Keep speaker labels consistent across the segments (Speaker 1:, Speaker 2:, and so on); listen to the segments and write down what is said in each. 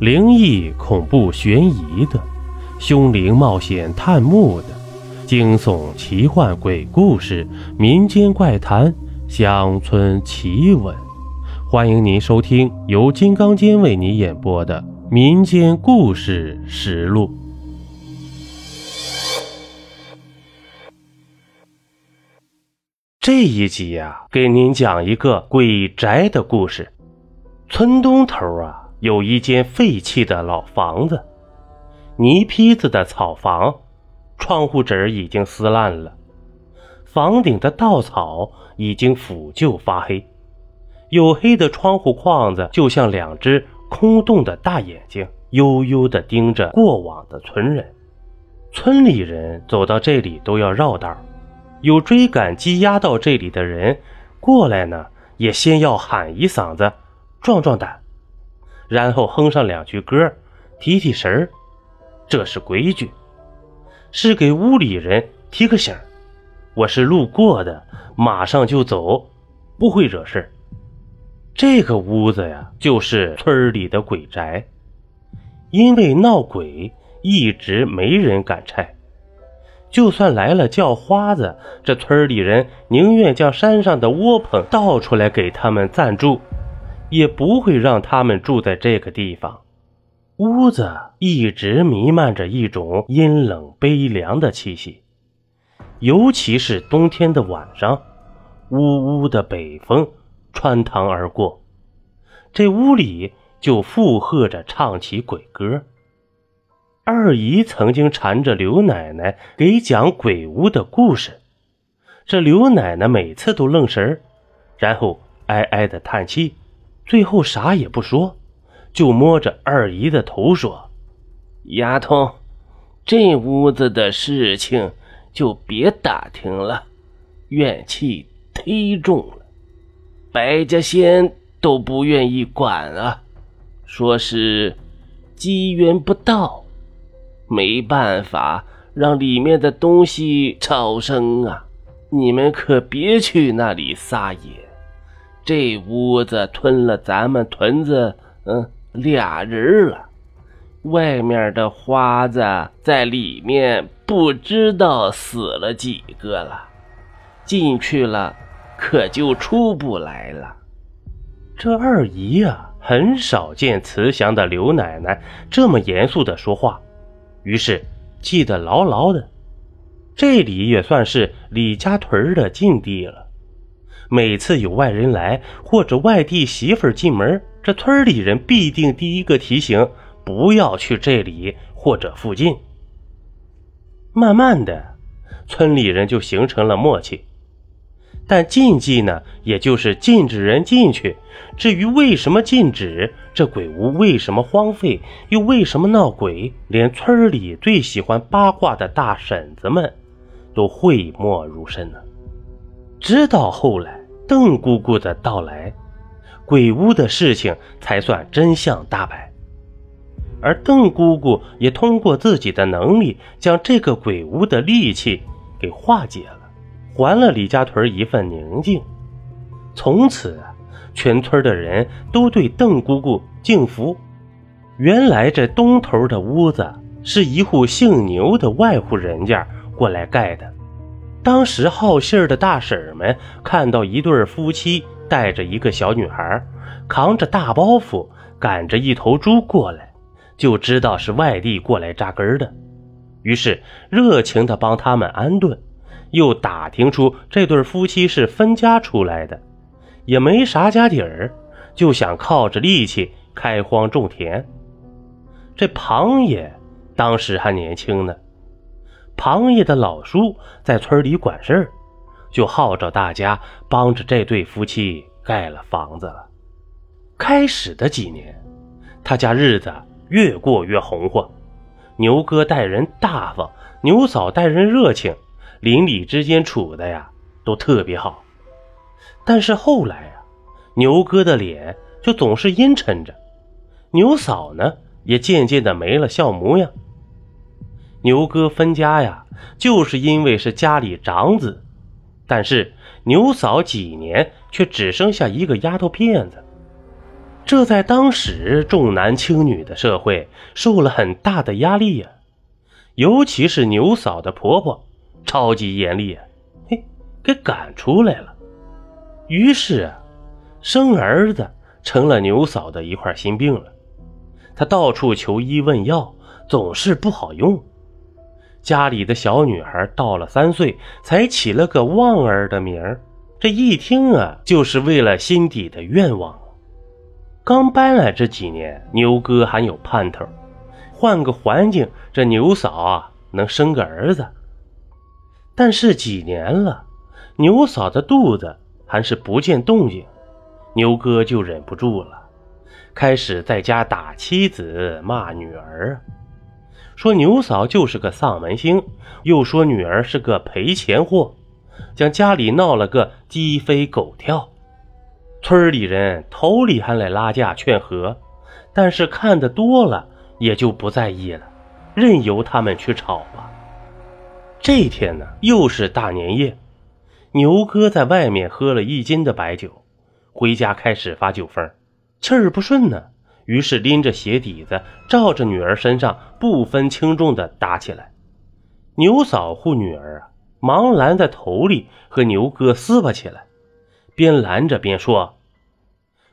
Speaker 1: 灵异、恐怖、悬疑的，凶灵冒险探墓的，惊悚、奇幻、鬼故事、民间怪谈、乡村奇闻，欢迎您收听由金刚间为您演播的《民间故事实录》。这一集呀，给您讲一个鬼宅的故事。村东头啊。有一间废弃的老房子，泥坯子的草房，窗户纸已经撕烂了，房顶的稻草已经腐旧发黑，黝黑的窗户框子就像两只空洞的大眼睛，悠悠地盯着过往的村人。村里人走到这里都要绕道，有追赶鸡鸭到这里的人过来呢，也先要喊一嗓子，壮壮胆。然后哼上两句歌，提提神儿，这是规矩，是给屋里人提个醒我是路过的，马上就走，不会惹事这个屋子呀，就是村里的鬼宅，因为闹鬼，一直没人敢拆。就算来了叫花子，这村里人宁愿将山上的窝棚倒出来给他们暂住。也不会让他们住在这个地方。屋子一直弥漫着一种阴冷悲凉的气息，尤其是冬天的晚上，呜呜的北风穿堂而过，这屋里就附和着唱起鬼歌。二姨曾经缠着刘奶奶给讲鬼屋的故事，这刘奶奶每次都愣神然后哀哀的叹气。最后啥也不说，就摸着二姨的头说：“丫头，这屋子的事情就别打听了，怨气忒重了。白家仙都不愿意管啊，说是机缘不到，没办法让里面的东西超生啊。你们可别去那里撒野。”这屋子吞了咱们屯子，嗯，俩人了。外面的花子在里面不知道死了几个了，进去了可就出不来了。这二姨呀，很少见慈祥的刘奶奶这么严肃的说话，于是记得牢牢的。这里也算是李家屯的禁地了。每次有外人来，或者外地媳妇进门，这村里人必定第一个提醒：不要去这里或者附近。慢慢的，村里人就形成了默契。但禁忌呢，也就是禁止人进去。至于为什么禁止，这鬼屋为什么荒废，又为什么闹鬼，连村里最喜欢八卦的大婶子们都讳莫如深呢。直到后来。邓姑姑的到来，鬼屋的事情才算真相大白。而邓姑姑也通过自己的能力，将这个鬼屋的戾气给化解了，还了李家屯一份宁静。从此，全村的人都对邓姑姑敬服。原来这东头的屋子是一户姓牛的外户人家过来盖的。当时好信儿的大婶们看到一对夫妻带着一个小女孩，扛着大包袱，赶着一头猪过来，就知道是外地过来扎根的，于是热情地帮他们安顿，又打听出这对夫妻是分家出来的，也没啥家底儿，就想靠着力气开荒种田。这庞爷当时还年轻呢。庞爷的老叔在村里管事儿，就号召大家帮着这对夫妻盖了房子了。开始的几年，他家日子越过越红火，牛哥待人大方，牛嫂待人热情，邻里之间处的呀都特别好。但是后来呀，牛哥的脸就总是阴沉着，牛嫂呢也渐渐的没了笑模样。牛哥分家呀，就是因为是家里长子，但是牛嫂几年却只生下一个丫头片子。这在当时重男轻女的社会受了很大的压力呀，尤其是牛嫂的婆婆，超级严厉啊，嘿，给赶出来了。于是啊，生儿子成了牛嫂的一块心病了。她到处求医问药，总是不好用。家里的小女孩到了三岁，才起了个旺儿的名儿，这一听啊，就是为了心底的愿望。刚搬来这几年，牛哥还有盼头，换个环境，这牛嫂啊能生个儿子。但是几年了，牛嫂的肚子还是不见动静，牛哥就忍不住了，开始在家打妻子、骂女儿，说牛嫂就是个丧门星，又说女儿是个赔钱货，将家里闹了个鸡飞狗跳。村里人头里还来拉架劝和，但是看得多了也就不在意了，任由他们去吵吧。这天呢，又是大年夜，牛哥在外面喝了一斤的白酒，回家开始发酒疯，气儿不顺呢，于是拎着鞋底子，照着女儿身上不分轻重的打起来。牛嫂护女儿啊，忙拦在头里和牛哥撕巴起来。边拦着边说：“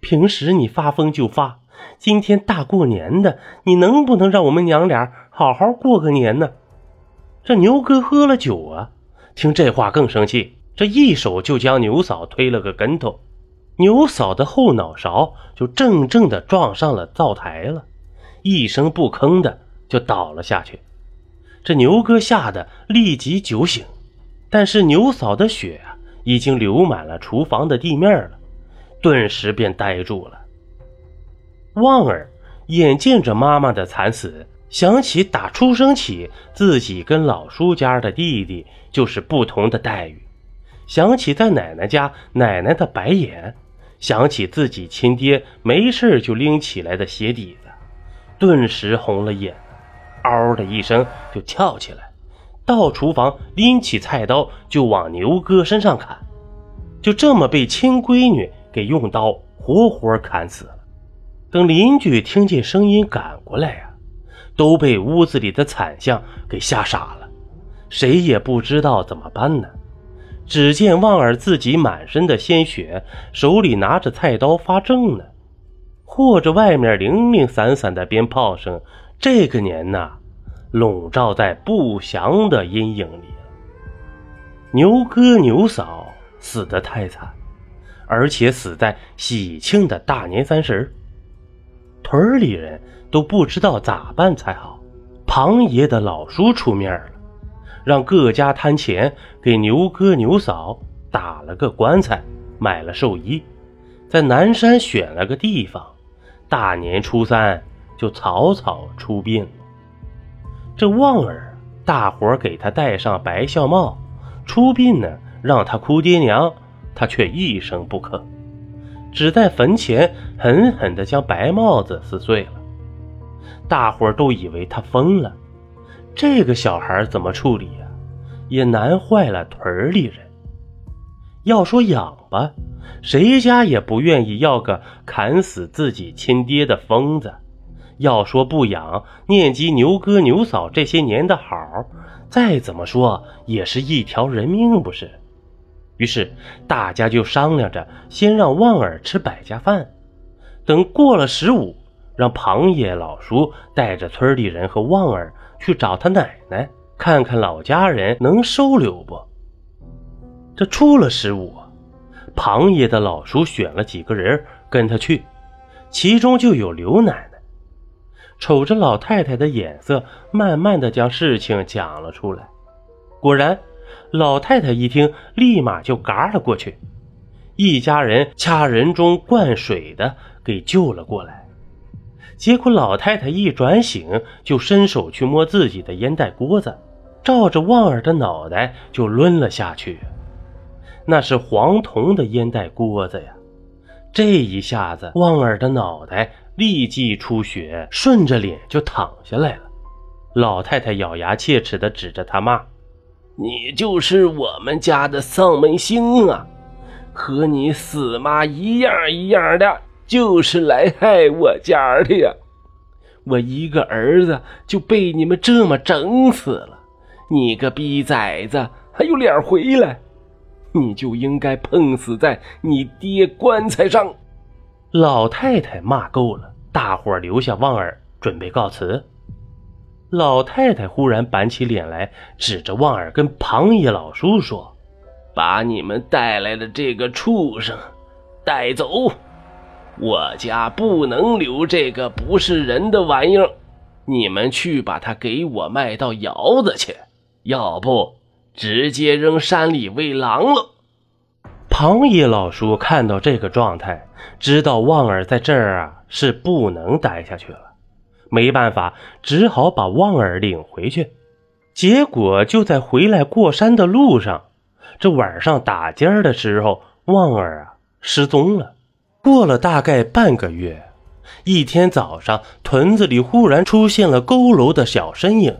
Speaker 1: 平时你发疯就发，今天大过年的，你能不能让我们娘俩好好过个年呢？”这牛哥喝了酒啊，听这话更生气，这一手就将牛嫂推了个跟头，牛嫂的后脑勺就正正的撞上了灶台了，一声不吭的就倒了下去。这牛哥吓得立即酒醒，但是牛嫂的血啊。已经流满了厨房的地面了，顿时便呆住了。旺儿眼见着妈妈的惨死，想起打出生起自己跟老叔家的弟弟就是不同的待遇，想起在奶奶家奶奶的白眼，想起自己亲爹没事就拎起来的鞋底子，顿时红了眼，嗷的一声就跳起来。到厨房拎起菜刀就往牛哥身上砍，就这么被亲闺女给用刀活活砍死了。等邻居听见声音赶过来呀，都被屋子里的惨象给吓傻了，谁也不知道怎么办呢。只见旺儿自己满身的鲜血，手里拿着菜刀发怔呢，或者外面零零散散的鞭炮声。这个年呐。笼罩在不祥的阴影里。牛哥牛嫂死得太惨，而且死在喜庆的大年三十屯里人都不知道咋办才好。庞爷的老叔出面了，让各家摊钱给牛哥牛嫂打了个棺材，买了寿衣，在南山选了个地方，大年初三就草草出殡。这旺儿，大伙给他戴上白孝帽，出殡呢，让他哭爹娘，他却一声不吭，只在坟前狠狠地将白帽子撕碎了。大伙都以为他疯了，这个小孩怎么处理呀？也难坏了屯里人。要说养吧，谁家也不愿意要个砍死自己亲爹的疯子。要说不养，念及牛哥牛嫂这些年的好，再怎么说也是一条人命，不是？于是大家就商量着，先让旺儿吃百家饭，等过了十五，让庞爷老叔带着村里人和旺儿去找他奶奶，看看老家人能收留不？这出了十五，庞爷的老叔选了几个人跟他去，其中就有刘奶奶。瞅着老太太的眼色，慢慢的将事情讲了出来。果然，老太太一听，立马就嘎了过去。一家人掐人中灌水的给救了过来。结果老太太一转醒，就伸手去摸自己的烟袋锅子，照着旺儿的脑袋就抡了下去。那是黄铜的烟袋锅子呀！这一下子，旺儿的脑袋。立即出血，顺着脸就淌下来了。老太太咬牙切齿地指着他骂：“你就是我们家的丧门星啊！和你死妈一样一样的，
Speaker 2: 就是来害我家的呀！我一个儿子就被你们这么整死了，你个逼崽子还有脸回来？你就应该碰死在你爹棺材上！
Speaker 1: 老太太骂够了，大伙留下旺儿，准备告辞。老太太忽然板起脸来，指着旺儿跟庞爷老叔说：“
Speaker 2: 把你们带来的这个畜生带走！我家不能留这个不是人的玩意儿，你们去把它给我卖到窑子去，要不直接扔山里喂狼了。”
Speaker 1: 庞爷老叔看到这个状态，知道旺儿在这儿啊是不能待下去了。没办法，只好把旺儿领回去。结果就在回来过山的路上，这晚上打尖的时候，旺儿啊失踪了。过了大概半个月，一天早上，屯子里忽然出现了佝偻的小身影，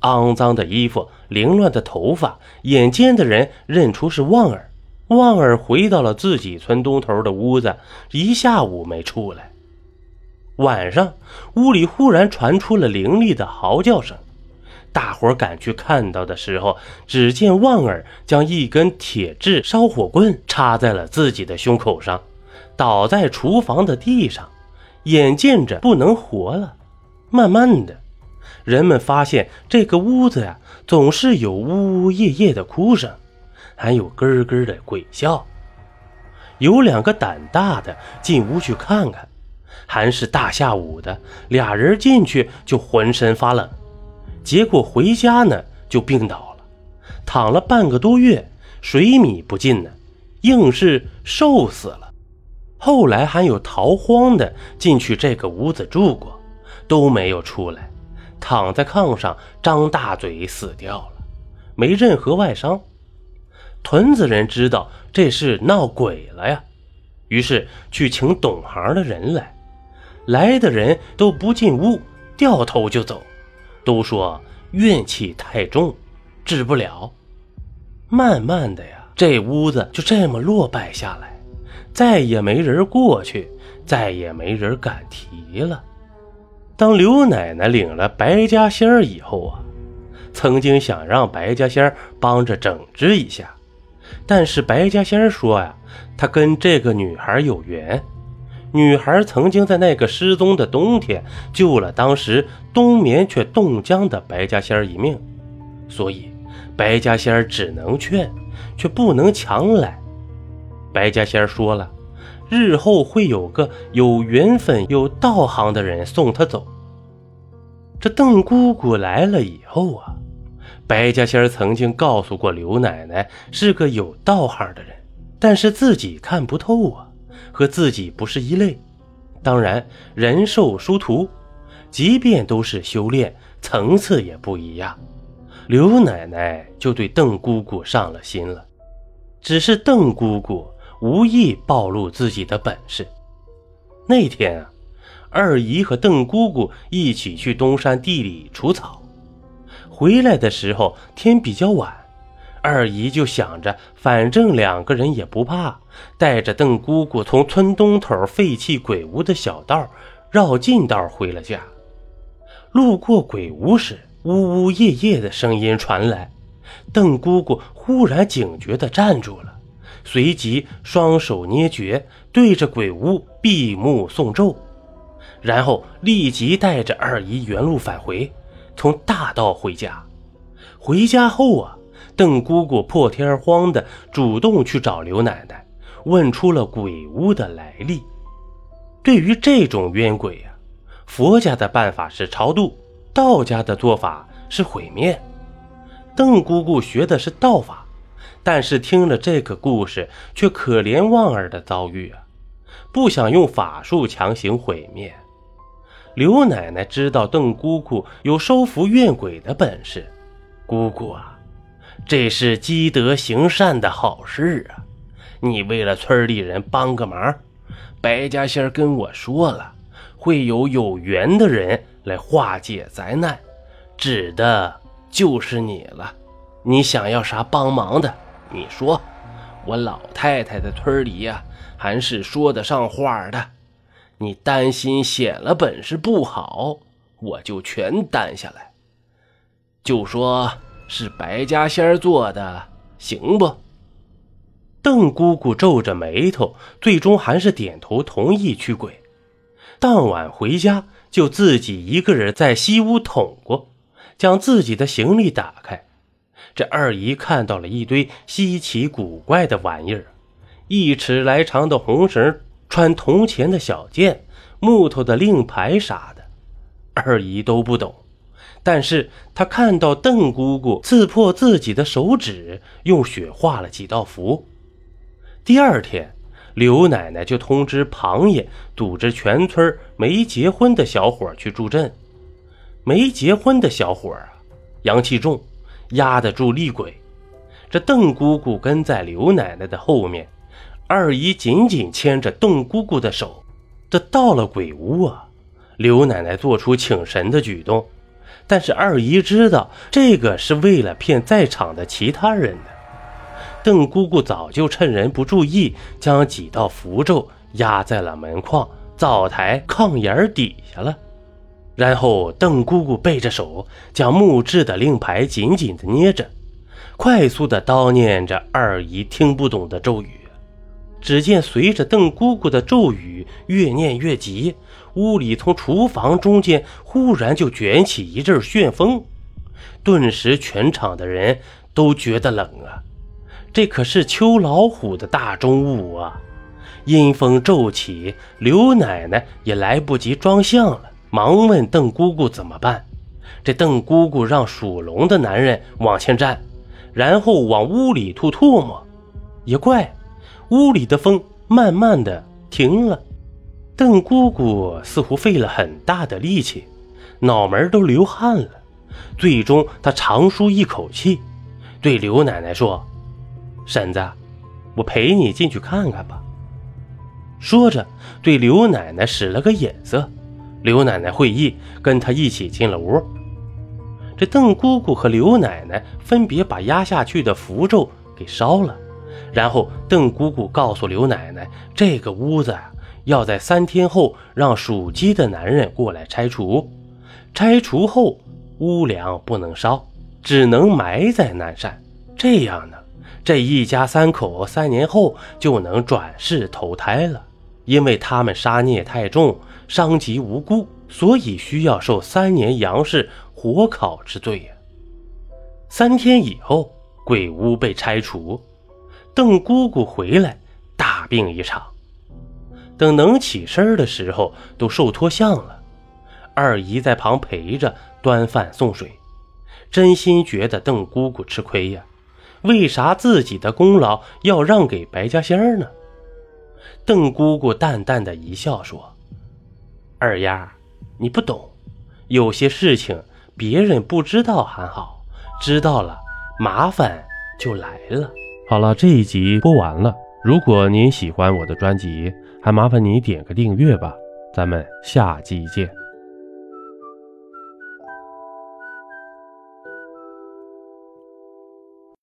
Speaker 1: 肮脏的衣服，凌乱的头发，眼尖的人认出是旺儿。旺儿回到了自己村东头的屋子，一下午没出来。晚上，屋里忽然传出了凌厉的嚎叫声。大伙赶去看到的时候，只见旺儿将一根铁制烧火棍插在了自己的胸口上，倒在厨房的地上，眼见着不能活了。慢慢的，人们发现这个屋子呀，总是有呜呜咽咽的哭声，还有咯咯的鬼笑。有两个胆大的进屋去看看。还是大下午的，俩人进去就浑身发冷，结果回家呢就病倒了，躺了半个多月，水米不进呢，硬是瘦死了。后来还有逃荒的进去这个屋子住过，都没有出来，躺在炕上张大嘴死掉了，没任何外伤。屯子人知道这是闹鬼了呀，于是去请懂行的人来。来的人都不进屋，掉头就走，都说怨气太重，治不了。慢慢的呀，这屋子就这么落败下来，再也没人过去，再也没人敢提了。当刘奶奶领了白家仙儿以后啊，曾经想让白家仙儿帮着整治一下，但是白家仙儿说呀，他跟这个女孩有缘。女孩曾经在那个失踪的冬天救了当时冬眠却冻僵的白家仙儿一命，所以白家仙儿只能劝，却不能强来。白家仙说了，日后会有个有缘分、有道行的人送他走。这邓姑姑来了以后啊，白家仙曾经告诉过刘奶奶是个有道行的人，但是自己看不透啊。和自己不是一类，当然人兽殊途，即便都是修炼，层次也不一样。刘奶奶就对邓姑姑上了心了，只是邓姑姑无意暴露自己的本事。那天啊，二姨和邓姑姑一起去东山地里除草，回来的时候天比较晚。二姨就想着，反正两个人也不怕，带着邓姑姑从村东头废弃鬼屋的小道绕近道回了家。路过鬼屋时，呜呜咽咽的声音传来，邓姑姑忽然警觉地站住了，随即双手捏诀，对着鬼屋闭目诵咒，然后立即带着二姨原路返回，从大道回家。回家后啊。邓姑姑破天荒的主动去找刘奶奶，问出了鬼屋的来历。对于这种冤鬼呀，佛家的办法是超度，道家的做法是毁灭。邓姑姑学的是道法，但是听了这个故事，却可怜旺儿的遭遇啊，不想用法术强行毁灭。刘奶奶知道邓姑姑有收服怨鬼的本事，姑姑啊。这是积德行善的好事啊！你为了村里人帮个忙，白家仙跟我说了，会有有缘的人来化解灾难，指的就是你了。你想要啥帮忙的？你说，我老太太的村里呀，还是说得上话的。
Speaker 2: 你担心显了本事不好，我就全担下来。就说是白家仙做的，行不？
Speaker 1: 邓姑姑皱着眉头，最终还是点头同意驱鬼。当晚回家，就自己一个人在西屋捅过，将自己的行李打开。这二姨看到了一堆稀奇古怪的玩意儿，一尺来长的红绳，穿铜钱的小剑，木头的令牌啥的，二姨都不懂。但是她看到邓姑姑刺破自己的手指，用血画了几道符。第二天。刘奶奶就通知庞爷，组织全村没结婚的小伙去助阵。没结婚的小伙啊，阳气重，压得住厉鬼。这邓姑姑跟在刘奶奶的后面，二姨紧紧牵着邓姑姑的手。这到了鬼屋啊，刘奶奶做出请神的举动，但是二姨知道这个是为了骗在场的其他人的。邓姑姑早就趁人不注意，将几道符咒压在了门框、灶台、炕沿底下了。然后，邓姑姑背着手，将木质的令牌紧紧地捏着，快速地叨念着二姨听不懂的咒语。只见随着邓姑姑的咒语越念越急，屋里从厨房中间忽然就卷起一阵旋风，顿时全场的人都觉得冷啊。这可是秋老虎的大中午啊！阴风骤起，刘奶奶也来不及装相了，忙问邓姑姑怎么办。这邓姑姑让属龙的男人往前站，然后往屋里吐唾沫。也怪，屋里的风慢慢的停了。邓姑姑似乎费了很大的力气，脑门都流汗了。最终，她长舒一口气，对刘奶奶说。婶子，我陪你进去看看吧。说着，对刘奶奶使了个眼色。刘奶奶会意，跟他一起进了屋。这邓姑姑和刘奶奶分别把压下去的符咒给烧了，然后邓姑姑告诉刘奶奶，这个屋子要在三天后让属鸡的男人过来拆除，拆除后屋梁不能烧，只能埋在南山。这样呢？这一家三口三年后就能转世投胎了，因为他们杀孽太重，伤及无辜，所以需要受三年阳世火烤之罪呀。三天以后，鬼屋被拆除，邓姑姑回来大病一场，等能起身的时候都瘦脱相了。二姨在旁陪着端饭送水，真心觉得邓姑姑吃亏呀。为啥自己的功劳要让给白家仙儿呢？邓姑姑淡淡的一笑说：“二丫，你不懂，有些事情别人不知道还好，知道了麻烦就来了。”
Speaker 3: 好了，这一集播完了。如果您喜欢我的专辑，还麻烦你点个订阅吧。咱们下集见。